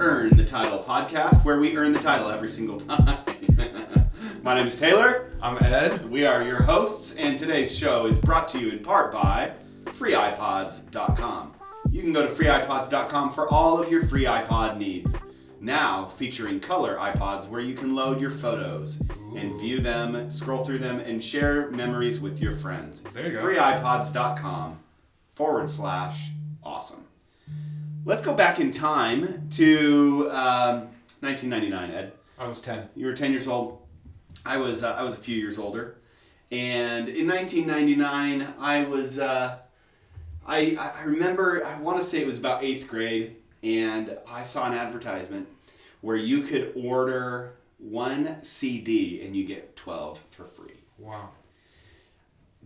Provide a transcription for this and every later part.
Earn the Title podcast, where we earn the title every single time. My name is Taylor. I'm Ed. We are your hosts, and today's show is brought to you in part by FreeIPods.com. You can go to FreeIPods.com for all of your free iPod needs. Now featuring color iPods where you can load your photos and view them, scroll through them, and share memories with your friends. There you go. FreeIPods.com forward slash awesome. Let's go back in time to um, 1999, Ed. I was 10. You were 10 years old. I was uh, I was a few years older, and in 1999 I was uh, I I remember I want to say it was about eighth grade, and I saw an advertisement where you could order one CD and you get 12 for free. Wow.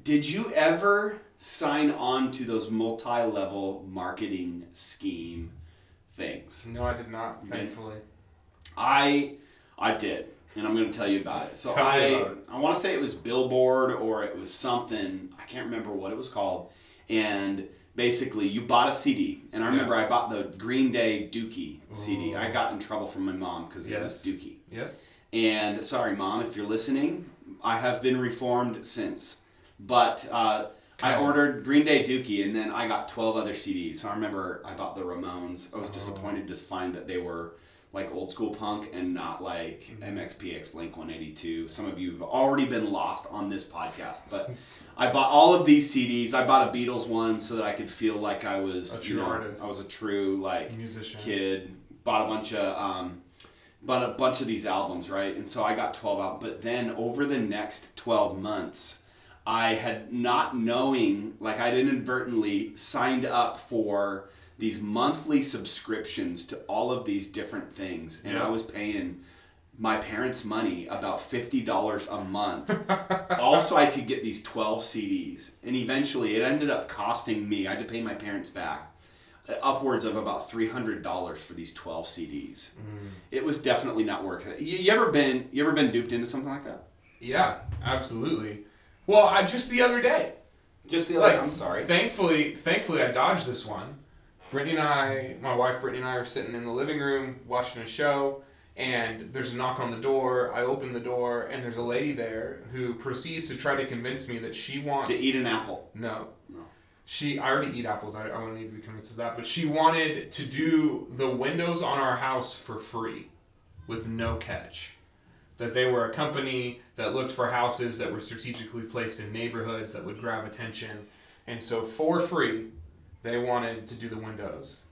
Did you ever sign on to those multi-level marketing scheme things? No, I did not, thankfully. I I did, and I'm going to tell you about it. So Tell I it. I want to say it was Billboard or it was something. I can't remember what it was called. And basically, you bought a CD, and I remember I bought the Green Day Dookie CD. I got in trouble from my mom because it was Dookie. Yep. And sorry, mom, if you're listening, I have been reformed since. But uh, I ordered Green Day Dookie, and then I got 12 other CDs. So I remember I bought the Ramones. I was Oh. disappointed to find that they were like old school punk and not like MXPX Blink 182. Some of you have already been lost on this podcast, but I bought all of these CDs. I bought a Beatles one so that I could feel like I was A you true know, artist. I was a true like Musician. kid. Bought a bunch of um, bought a bunch of these albums, right? And so I got 12 out. But then over the next 12 months, I had not knowing, like I'd inadvertently signed up for these monthly subscriptions to all of these different things. And I was paying my parents' money about $50 a month. also, I could get these 12 CDs. And eventually, it ended up costing me, I had to pay my parents back uh, upwards of about $300 for these 12 CDs. It was definitely not worth it. You, you ever been you ever been duped into something like that? Yeah, absolutely. Well, I just the other day. Just the other. Like, I'm sorry. Thankfully, thankfully, I dodged this one. Brittany and I, my wife Brittany and I, are sitting in the living room watching a show, and there's a knock on the door. I open the door, and there's a lady there who proceeds to try to convince me that she wants to eat an apple. No. No. She, I already eat apples. I, I wouldn't need to be convinced of that. But she wanted to do the windows on our house for free with no catch. That they were a company that looked for houses that were strategically placed in neighborhoods that would grab attention. And so for free, they wanted to do the windows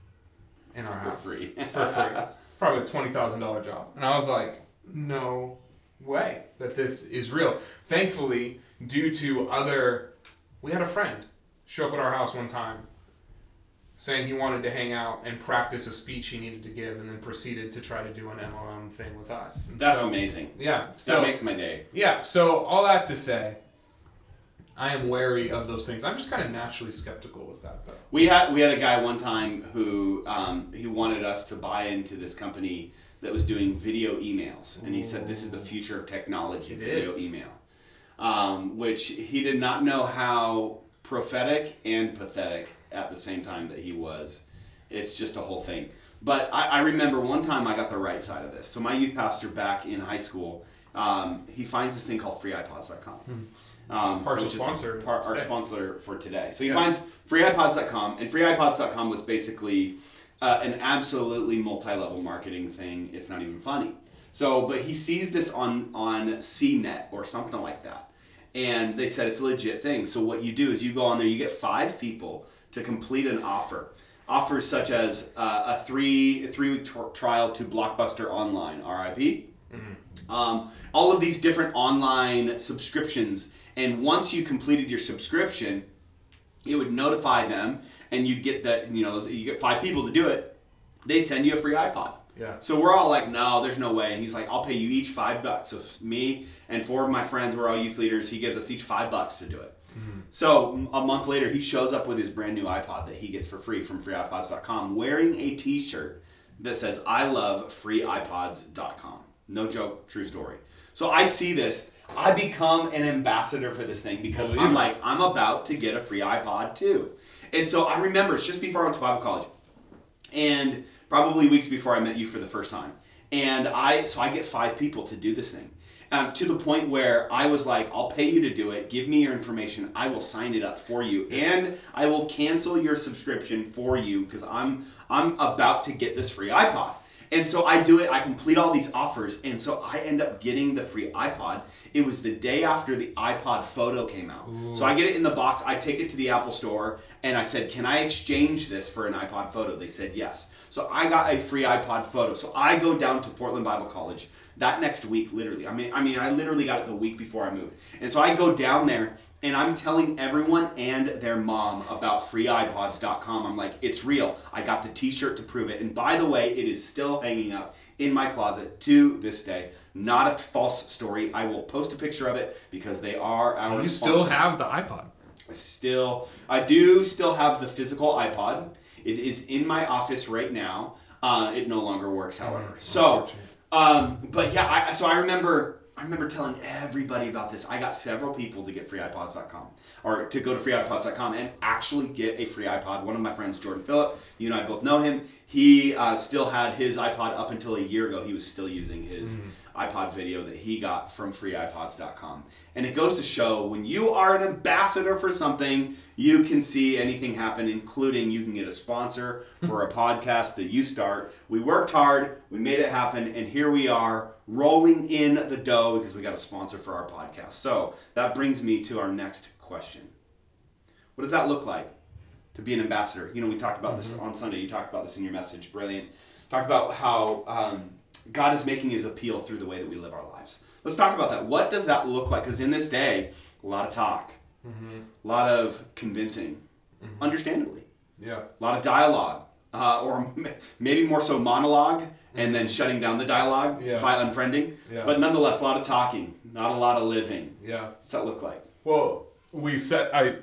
in our house. For free. for free. Probably a $20,000 job. And I was like, no way that this is real. Thankfully, due to other, we had a friend show up at our house one time saying he wanted to hang out and practice a speech he needed to give and then proceeded to try to do an MLM thing with us. And That's so- amazing. Yeah. that makes my day. yeah, so all that to say, I am wary of those things. I'm just kind of naturally skeptical with that, though. We had we had a guy one time who um, he wanted us to buy into this company that was doing video emails, and he said this is the future of technology, It video is. email, um, which he did not know how prophetic and pathetic at the same time that he was. It's just a whole thing. But I, I remember one time I got the right side of this. So my youth pastor back in high school, um, he finds this thing called freeipods.com. Um, Partial which sponsor our today. sponsor for today. So he Yeah. finds freeipods.com, and freeipods.com was basically uh, an absolutely multi-level marketing thing. It's not even funny. So, but he sees this on on CNET or something like that, and they said it's a legit thing. So what you do is you go on there, you get five people to complete an offer. Offers such as uh, a three a three week tr- trial to Blockbuster Online, RIP um, all of these different online subscriptions. And once you completed your subscription, it would notify them, and you'd get that. You know, you get five people to do it. They send you a free iPod. Yeah. So we're all like, no, there's no way. And he's like, I'll pay you each five bucks. So me and four of my friends, we're all youth leaders. He gives us each five bucks to do it. Mm-hmm. So a month later, he shows up with his brand new iPod that he gets for free from freeipods.com, wearing a T-shirt that says "I love freeipods.com." No joke, true story. So I see this. I become an ambassador for this thing because Believe I'm it. like, I'm about to get a free iPod too. And so I remember it's just before I went to Bible college. And probably weeks before I met you for the first time. And I, so I get five people to do this thing. Um, to the point where I was like, I'll pay you to do it. Give me your information. I will sign it up for you, and I will cancel your subscription for you because I'm I'm about to get this free iPod. And so I do it, I complete all these offers, and so I end up getting the free iPod. It was the day after the iPod photo came out. So I get it in the box, I take it to the Apple store, and I said, Can I exchange this for an iPod photo? They said yes. So I got a free iPod photo. So I go down to Portland Bible College that next week, literally. I mean, I mean, I literally got it the week before I moved. And so I go down there and I'm telling everyone and their mom about freeipods.com. I'm like, it's real. I got the t-shirt to prove it. And by the way, it is still hanging up in my closet to this day. Not a false story. I will post a picture of it because they are our You still have the iPod. Still, I do still have the physical iPod. It is in my office right now. Uh, it no longer works, however. So. Um, but yeah, I, so I remember. I remember telling everybody about this. I got several people to get freeipods.com or to go to freeipods.com and actually get a free iPod. One of my friends, Jordan Phillip, you and I both know him. He uh, still had his iPod up until a year ago. He was still using his iPod video that he got from freeipods.com. And it goes to show when you are an ambassador for something, you can see anything happen, including you can get a sponsor for a podcast that you start. We worked hard, we made it happen, and here we are rolling in the dough because we got a sponsor for our podcast. So that brings me to our next question. What does that look like to be an ambassador? You know, we talked about this on Sunday. You talked about this in your message. Brilliant. Talked about how um, God is making his appeal through the way that we live our lives. Let's talk about that. What does that look like? Because in this day, a lot of talk, mm-hmm. a lot of convincing, mm-hmm. understandably, Yeah. a lot of dialogue, uh, or maybe more so monologue, and then mm-hmm. shutting down the dialogue Yeah. by unfriending. Yeah. But nonetheless, a lot of talking, not a lot of living. Yeah. What's that look like? Well, we said I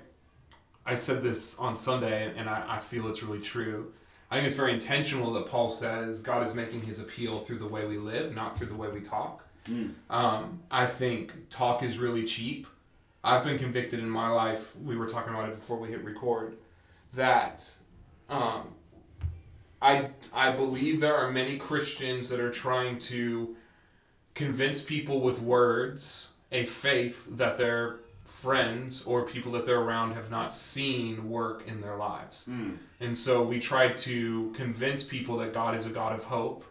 I said this on Sunday, and I, I feel it's really true. I think it's very intentional that Paul says God is making his appeal through the way we live, not through the way we talk. Um, I think talk is really cheap. I've been convicted in my life. We were talking about it before we hit record. That um, I I believe there are many Christians that are trying to convince people with words a faith that their friends or people that they're around have not seen work in their lives. Hmm. And so we try to convince people that God is a God of hope,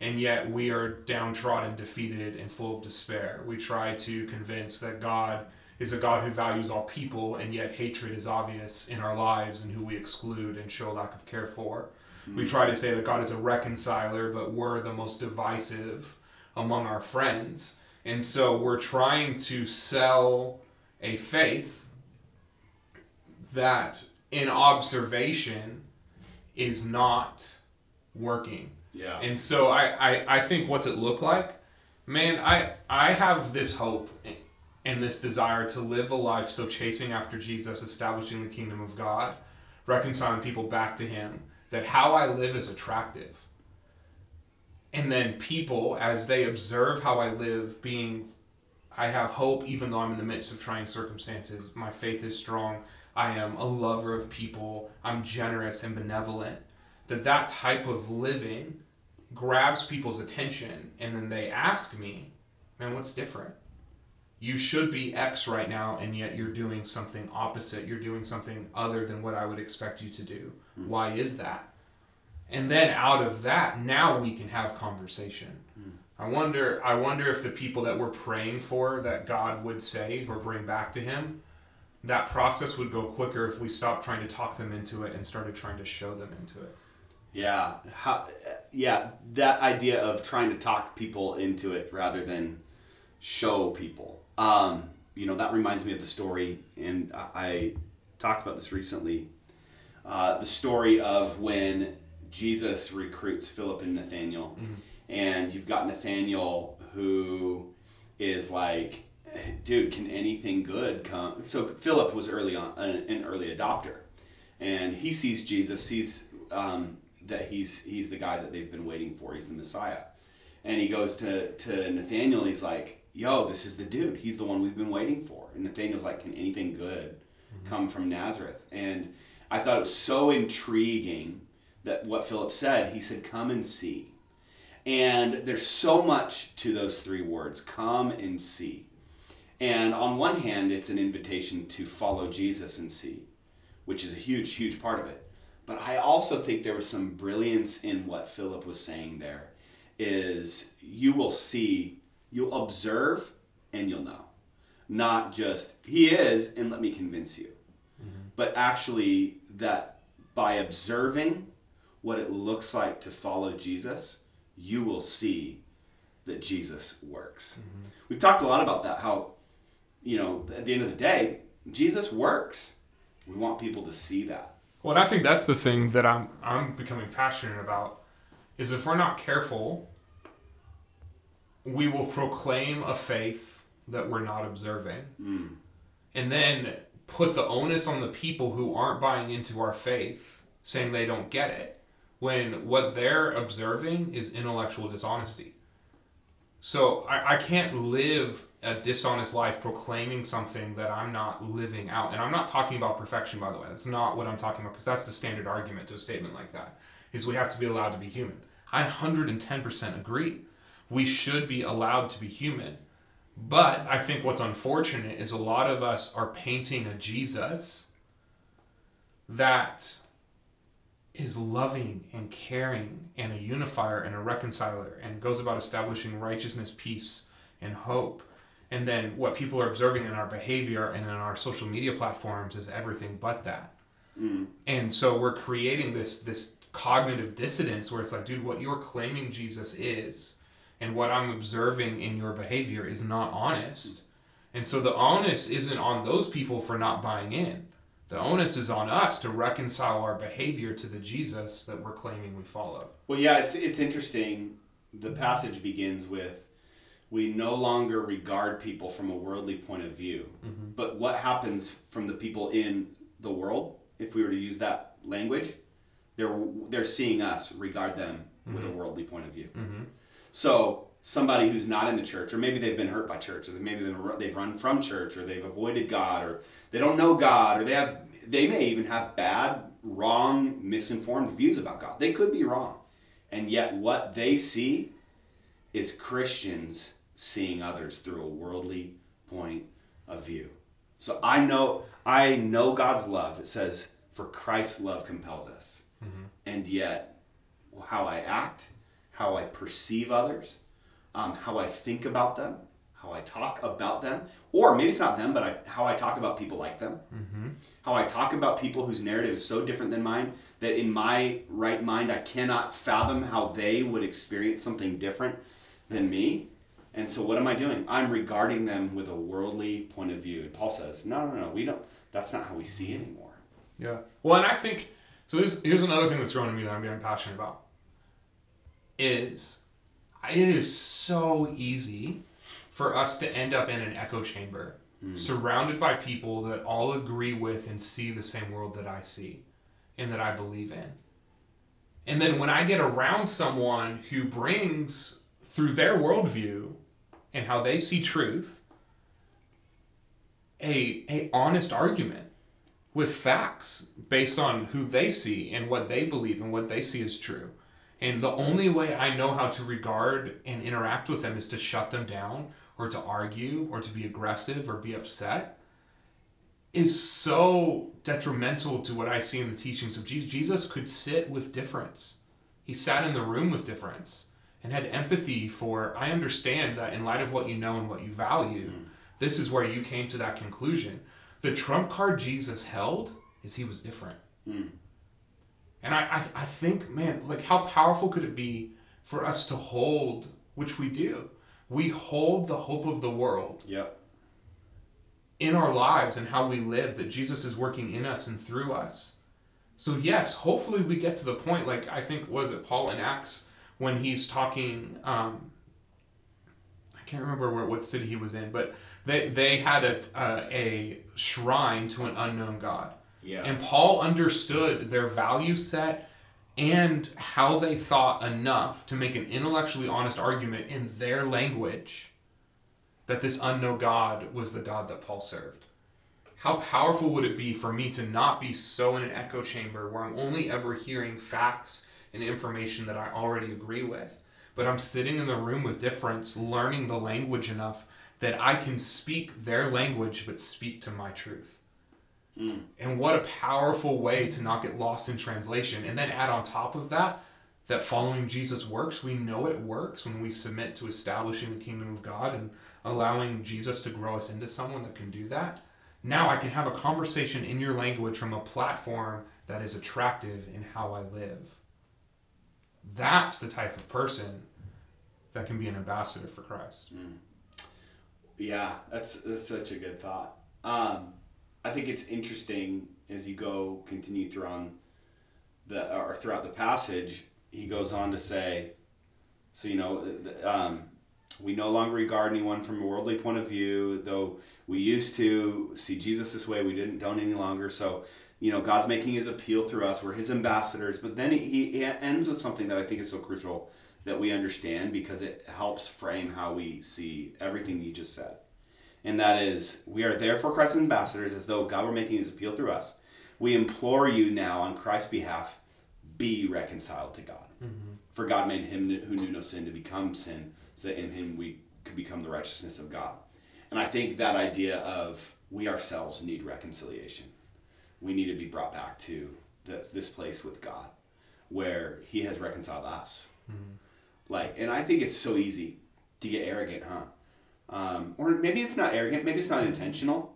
and yet we are downtrodden, defeated, and full of despair. We try to convince that God is a God who values all people, and yet hatred is obvious in our lives and who we exclude and show lack of care for. Hmm. We try to say that God is a reconciler, but we're the most divisive among our friends. And so we're trying to sell a faith that, in observation, is not working. Yeah. And so I, I, I think what's it look like? Man, I I have this hope and this desire to live a life so chasing after Jesus, establishing the kingdom of God, reconciling people back to him, that how I live is attractive. And then people, as they observe how I live, being I have hope even though I'm in the midst of trying circumstances. My faith is strong. I am a lover of people. I'm generous and benevolent. That that type of living grabs people's attention and then they ask me, "Man, what's different? You should be X right now and yet you're doing something opposite. You're doing something other than what I would expect you to do. Hmm. Why is that?" And then out of that, now we can have conversation. Hmm. I wonder I wonder if the people that we're praying for that God would save or bring back to him, that process would go quicker if we stopped trying to talk them into it and started trying to show them into it. Yeah, how, yeah, that idea of trying to talk people into it rather than show people. Um, you know, that reminds me of the story, and I, I talked about this recently. Uh, the story of when Jesus recruits Philip and Nathaniel, and you've got Nathaniel who is like, dude, can anything good come? So Philip was early on an, early adopter, and he sees Jesus, sees um, that he's he's the guy that they've been waiting for. He's the Messiah, and he goes to to Nathaniel. And he's like, "Yo, this is the dude. He's the one we've been waiting for." And Nathaniel's like, "Can anything good come from Nazareth?" And I thought it was so intriguing that what Philip said. He said, "Come and see." And there's so much to those three words, "come and see." And on one hand, it's an invitation to follow Jesus and see, which is a huge, huge part of it. But I also think there was some brilliance in what Philip was saying there is you will see, you'll observe and you'll know. Not just he is and let me convince you. Mm-hmm. But actually that by observing what it looks like to follow Jesus, you will see that Jesus works. Mm-hmm. We've talked a lot about that how you know, at the end of the day, Jesus works. We want people to see that. Well, and I think that's the thing that I'm I'm becoming passionate about is if we're not careful, we will proclaim a faith that we're not observing. Mm. And then put the onus on the people who aren't buying into our faith, saying they don't get it, when what they're observing is intellectual dishonesty. So I, I can't live a dishonest life proclaiming something that I'm not living out. And I'm not talking about perfection, by the way. That's not what I'm talking about because that's the standard argument to a statement like that is we have to be allowed to be human. I 110% agree. We should be allowed to be human. But I think what's unfortunate is a lot of us are painting a Jesus that is loving and caring and a unifier and a reconciler and goes about establishing righteousness, peace, and hope. And then what people are observing in our behavior and in our social media platforms is everything but that. Mm. and so we're creating this this cognitive dissonance where it's like dude what you're claiming jesus is and what i'm observing in your behavior is not honest. And so the onus isn't on those people for not buying in the onus is on us to reconcile our behavior to the jesus that we're claiming we follow well yeah it's it's interesting the passage begins with we no longer regard people from a worldly point of view. Mm-hmm. But what happens from the people in the world, if we were to use that language, they're they're seeing us regard them mm-hmm. with a mm-hmm. worldly point of view. Mm-hmm. So somebody who's not in the church, or maybe they've been hurt by church, or maybe they've run from church, or they've avoided God, or they don't know God, or they have they may even have bad, wrong, misinformed views about God. They could be wrong, and yet what they see is Christians seeing others through a worldly point of view. So I know I know God's love. It says, "For Christ's love compels us," mm-hmm. and yet how I act, how I perceive others, um, how I think about them, how I talk about them, or maybe it's not them, but I, how I talk about people like them, mm-hmm. how I talk about people whose narrative is so different than mine that in my right mind I cannot fathom how they would experience something different than me. And so what am I doing? I'm regarding them with a worldly point of view. And Paul says, no, no, no, we don't. That's not how we see anymore. Yeah. Well, and I think so. Here's here's another thing that's growing in me that I'm getting passionate about. Is it is so easy for us to end up in an echo chamber, mm. surrounded by people that all agree with and see the same world that I see, and that I believe in. And then when I get around someone who brings through their worldview and how they see truth a, a honest argument with facts based on who they see and what they believe and what they see as true. And the only way I know how to regard and interact with them is to shut them down or to argue or to be aggressive or be upset is so detrimental to what I see in the teachings of Jesus. Jesus could sit with difference. He sat in the room with difference and had empathy for I understand that in light of what you know and what you value, mm. this is where you came to that conclusion. The trump card Jesus held is he was different. Mm. And I, I, I think, man, like how powerful could it be for us to hold, which we do, we hold the hope of the world. Yep. In our lives and how we live, that Jesus is working in us and through us. So yes, hopefully we get to the point, like I think was it Paul in Acts when he's talking. Um, I can't remember where what city he was in, but they they had a uh, a shrine to an unknown god. Yeah. And Paul understood their value set and how they thought enough to make an intellectually honest argument in their language that this unknown God was the God that Paul served. how powerful would it be for me to not be so in an echo chamber where I'm only ever hearing facts and information that I already agree with, but I'm sitting in the room with difference, learning the language enough that I can speak their language but speak to my truth. Mm. And what a powerful way to not get lost in translation. And then add on top of that, that following Jesus works. We know it works when we submit to establishing the kingdom of God and allowing Jesus to grow us into someone that can do that. Now I can have a conversation in your language from a platform that is attractive in how I live. That's the type of person that can be an ambassador for Christ. Mm. Yeah, that's that's such a good thought. Um, I think it's interesting as you go continue throughout the or throughout the passage. He goes on to say, so you know, um, we no longer regard anyone from a worldly point of view, though we used to see Jesus this way. We didn't don't any longer. So you know, God's making His appeal through us. We're His ambassadors. But then he, he ends with something that I think is so crucial that we understand because it helps frame how we see everything you just said and that is, we are therefore Christ's ambassadors as though God were making his appeal through us. We implore you now on Christ's behalf, be reconciled to God. Mm-hmm. For God made him who knew no sin to become sin, so that in him we could become the righteousness of God. And I think that idea of we ourselves need reconciliation. We need to be brought back to this, this place with God where he has reconciled us. Mm-hmm. Like, and I think it's so easy to get arrogant, huh? Um, or maybe it's not arrogant, maybe it's not intentional.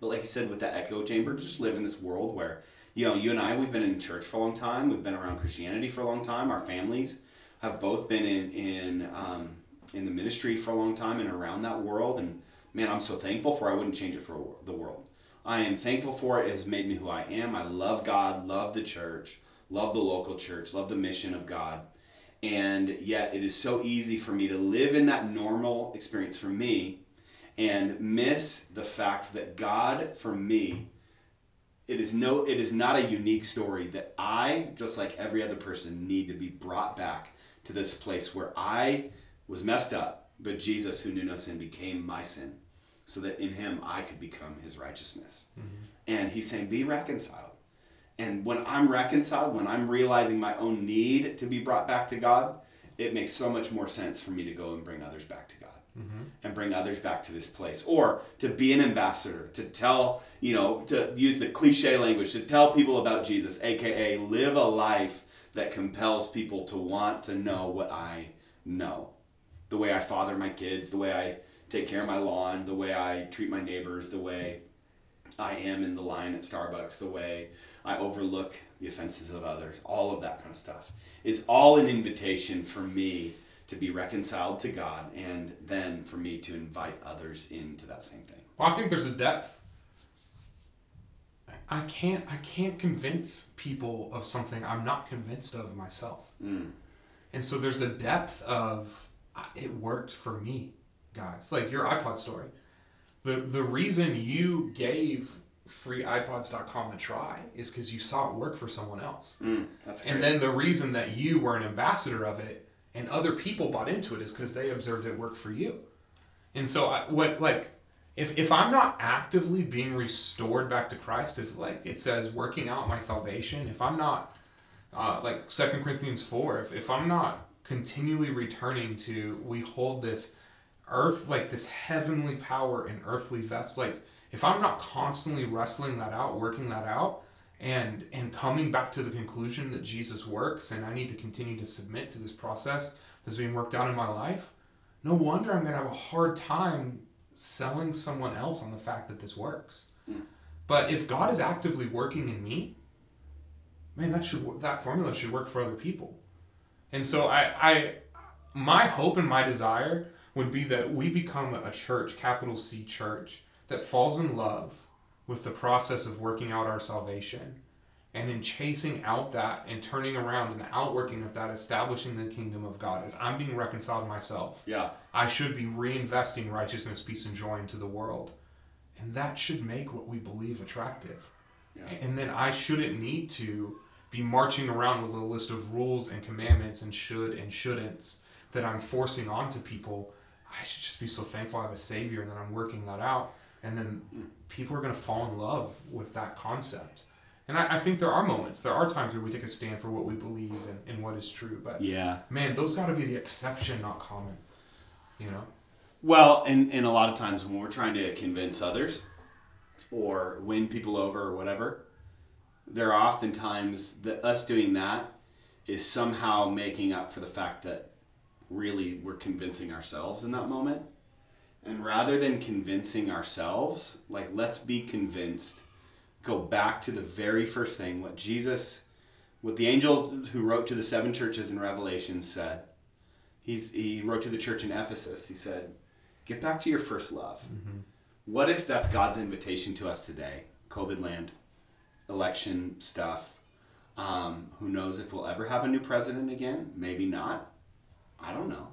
But like you said, with that echo chamber, just live in this world where, you know, you and I, we've been in church for a long time. We've been around Christianity for a long time. Our families have both been in, in, um, in the ministry for a long time and around that world. And man, I'm so thankful for I wouldn't change it for the world. I am thankful for it. It has made me who I am. I love God, love the church, love the local church, love the mission of God. And yet, it is so easy for me to live in that normal experience for me and miss the fact that God, for me, it is no it is not a unique story that I, just like every other person, need to be brought back to this place where I was messed up, but Jesus, who knew no sin, became my sin, so that in him I could become his righteousness. Mm-hmm. And he's saying, Be reconciled. And when I'm reconciled, when I'm realizing my own need to be brought back to God, it makes so much more sense for me to go and bring others back to God mm-hmm. and bring others back to this place. Or to be an ambassador, to tell, you know, to use the cliche language, to tell people about Jesus, aka live a life that compels people to want to know what I know. The way I father my kids, the way I take care of my lawn, the way I treat my neighbors, the way I am in the line at Starbucks, the way I overlook the offenses of others, all of that kind of stuff is all an invitation for me to be reconciled to God and then for me to invite others into that same thing. Well, I think there's a depth. I can't I can't convince people of something I'm not convinced of myself. Mm. And so there's a depth of it worked for me, guys. Like your iPod story. The the reason you gave freeipods.com a try is because you saw it work for someone else. Mm, that's great. And then the reason that you were an ambassador of it and other people bought into it is because they observed it work for you. And so I, what like if if I'm not actively being restored back to Christ, if like it says working out my salvation, if I'm not uh, like Second Corinthians four, if, if I'm not continually returning to we hold this earth like this heavenly power in earthly vest like if I'm not constantly wrestling that out, working that out, and and coming back to the conclusion that Jesus works and I need to continue to submit to this process that's being worked out in my life, no wonder I'm going to have a hard time selling someone else on the fact that this works. Mm. But if God is actively working in me, man, that should that formula should work for other people. And so I I my hope and my desire would be that we become a church, capital C church, that falls in love with the process of working out our salvation and in chasing out that and turning around and the outworking of that establishing the kingdom of god. As i'm being reconciled myself yeah. I should be reinvesting righteousness peace and joy into the world. And that should make what we believe attractive. Yeah. and then i shouldn't need to be marching around with a list of rules and commandments and should and shouldn'ts that i'm forcing onto people. I should just be so thankful i have a savior and that i'm working that out and then people are going to fall in love with that concept. And I, I think there are moments, there are times where we take a stand for what we believe and, and what is true. But Yeah. man, those got to be the exception, not common. You know? Well, and, and a lot of times when we're trying to convince others or win people over or whatever, there are oftentimes that us doing that is somehow making up for the fact that really we're convincing ourselves in that moment. And rather than convincing ourselves, like let's be convinced, go back to the very first thing, what Jesus, what the angel who wrote to the seven churches in Revelation said. He's, he wrote to the church in Ephesus. He said, Get back to your first love. What if that's God's invitation to us today? COVID land, election stuff. Um, who knows if we'll ever have a new president again? Maybe not. I don't know.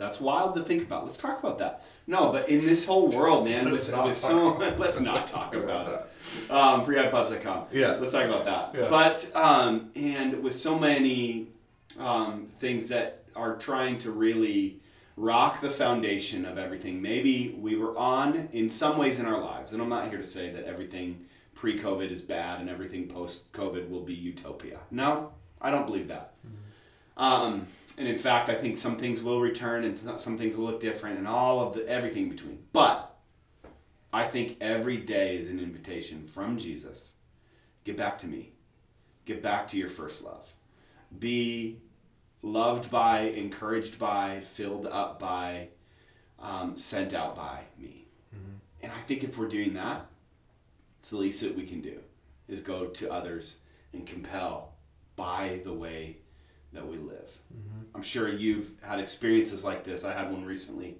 That's wild to think about. Let's talk about that. No, but in this whole world, man, Let's with, not with talk so let's not talk about it. Um, freeipods.com. Yeah. Let's talk about that. Yeah. But um, and with so many um, things that are trying to really rock the foundation of everything. Maybe we were on in some ways in our lives, and I'm not here to say that everything pre-COVID is bad and everything post-COVID will be utopia. No, I don't believe that. Um, and in fact, I think some things will return and some things will look different, and all of the everything in between. But I think every day is an invitation from Jesus. Get back to me. Get back to your first love. Be loved by, encouraged by, filled up by, um, sent out by me. And I think if we're doing that, it's the least that we can do is go to others and compel by the way that we live. Mm-hmm. I'm sure you've had experiences like this. I had one recently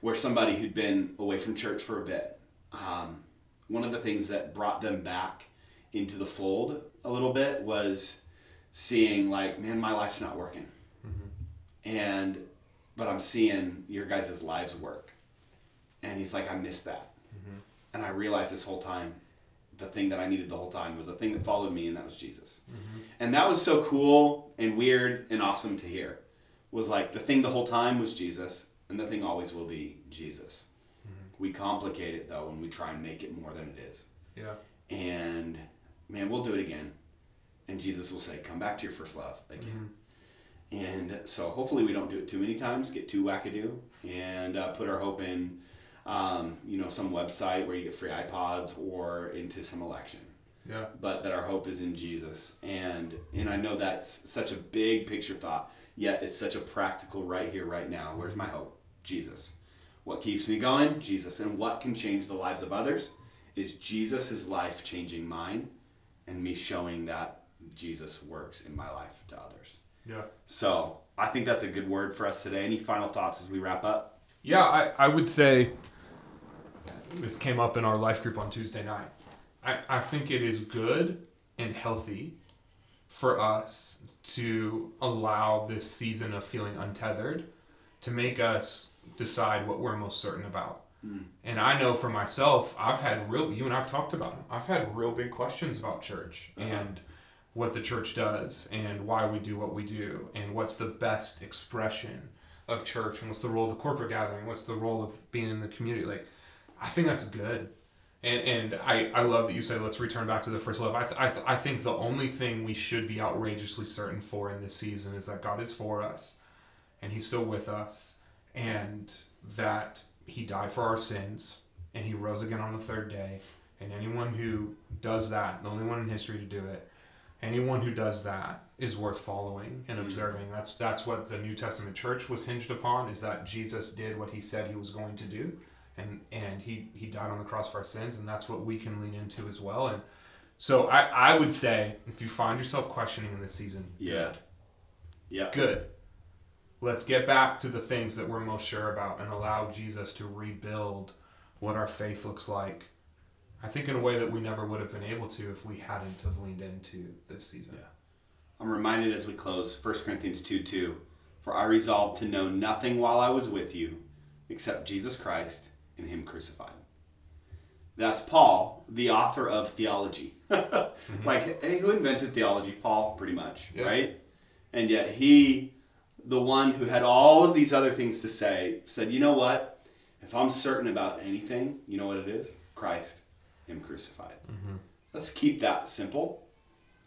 where somebody who'd been away from church for a bit, um, one of the things that brought them back into the fold a little bit was seeing like, man, my life's not working, mm-hmm. and but I'm seeing your guys' lives work, and he's like, I miss that, mm-hmm. and I realized this whole time, the thing that I needed the whole time was the thing that followed me, and that was Jesus, mm-hmm. and that was so cool and weird and awesome to hear. Was like the thing the whole time was Jesus, and the thing always will be Jesus. Mm-hmm. We complicate it though when we try and make it more than it is. Yeah. And man, we'll do it again. And Jesus will say, Come back to your first love again. Mm-hmm. And so hopefully we don't do it too many times, get too wackadoo, and uh, put our hope in, um, you know, some website where you get free iPods or into some election. Yeah. But that our hope is in Jesus. And and I know that's such a big picture thought, yet it's such a practical right here, right now. Where's my hope? Jesus. What keeps me going? Jesus. And what can change the lives of others? Is Jesus' life changing mine and me showing that Jesus works in my life to others. Yeah. So I think that's a good word for us today. Any final thoughts as we wrap up? Yeah, I, I would say this came up in our life group on Tuesday night. I, I think it is good and healthy for us to allow this season of feeling untethered to make us decide what we're most certain about. Hmm. And I know for myself, I've had real, you and I've talked about them, I've had real big questions about church uh-huh. and what the church does and why we do what we do and what's the best expression of church and what's the role of the corporate gathering, what's the role of being in the community. Like, I think that's good. And, and I, I love that you say let's return back to the first love. I, th- I, th- I think the only thing we should be outrageously certain for in this season is that God is for us and He's still with us and that He died for our sins and He rose again on the third day. And anyone who does that, the only one in history to do it, anyone who does that is worth following and hmm. observing. That's that's what the New Testament church was hinged upon is that Jesus did what he said he was going to do and and he he died on the cross for our sins and that's what we can lean into as well and so I, I would say if you find yourself questioning in this season Yeah. Yeah. good let's get back to the things that we're most sure about and allow jesus to rebuild what our faith looks like i think in a way that we never would have been able to if we hadn't have leaned into this season Yeah. I'm reminded as we close 1 Corinthians 2 2 For I resolved to know nothing while I was with you except Jesus Christ and Him crucified. That's Paul, the author of theology. Mm-hmm. Like, hey, who invented theology? Paul, pretty much, Yeah. right? And yet he, the one who had all of these other things to say, said, you know what? If I'm certain about anything, you know what it is? Christ, Him crucified. Mm-hmm. Let's keep that simple,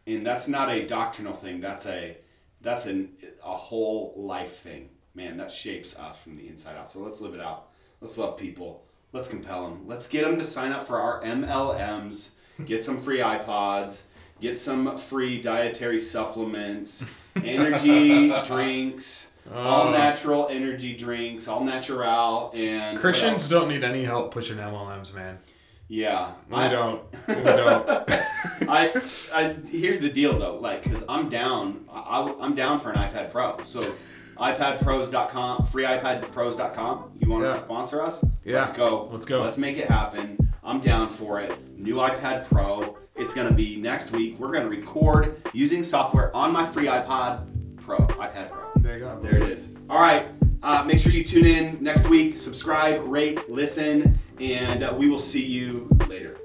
and that's not a doctrinal thing. That's a that's an, a whole life thing. Man, that shapes us from the inside out. So let's live it out. Let's love people. Let's compel them. Let's get them to sign up for our MLMs. Get some free iPods. Get some free dietary supplements, energy drinks, all uh. natural energy drinks, all natural, and Christians don't need any help pushing MLMs, man. Yeah, I don't. We don't. I, I here's the deal though, like, cause I'm down. I, I'm down for an iPad Pro. So, iPadPros.com, freeiPadPros.com. You want Yeah. to sponsor us? Yeah. Let's go. Let's go. Let's make it happen. I'm down for it. New iPad Pro. It's gonna be next week. We're gonna record using software on my free iPod Pro, iPad Pro. There you go. There it is. All right. Uh, make sure you tune in next week. Subscribe, rate, listen, and uh, we will see you later.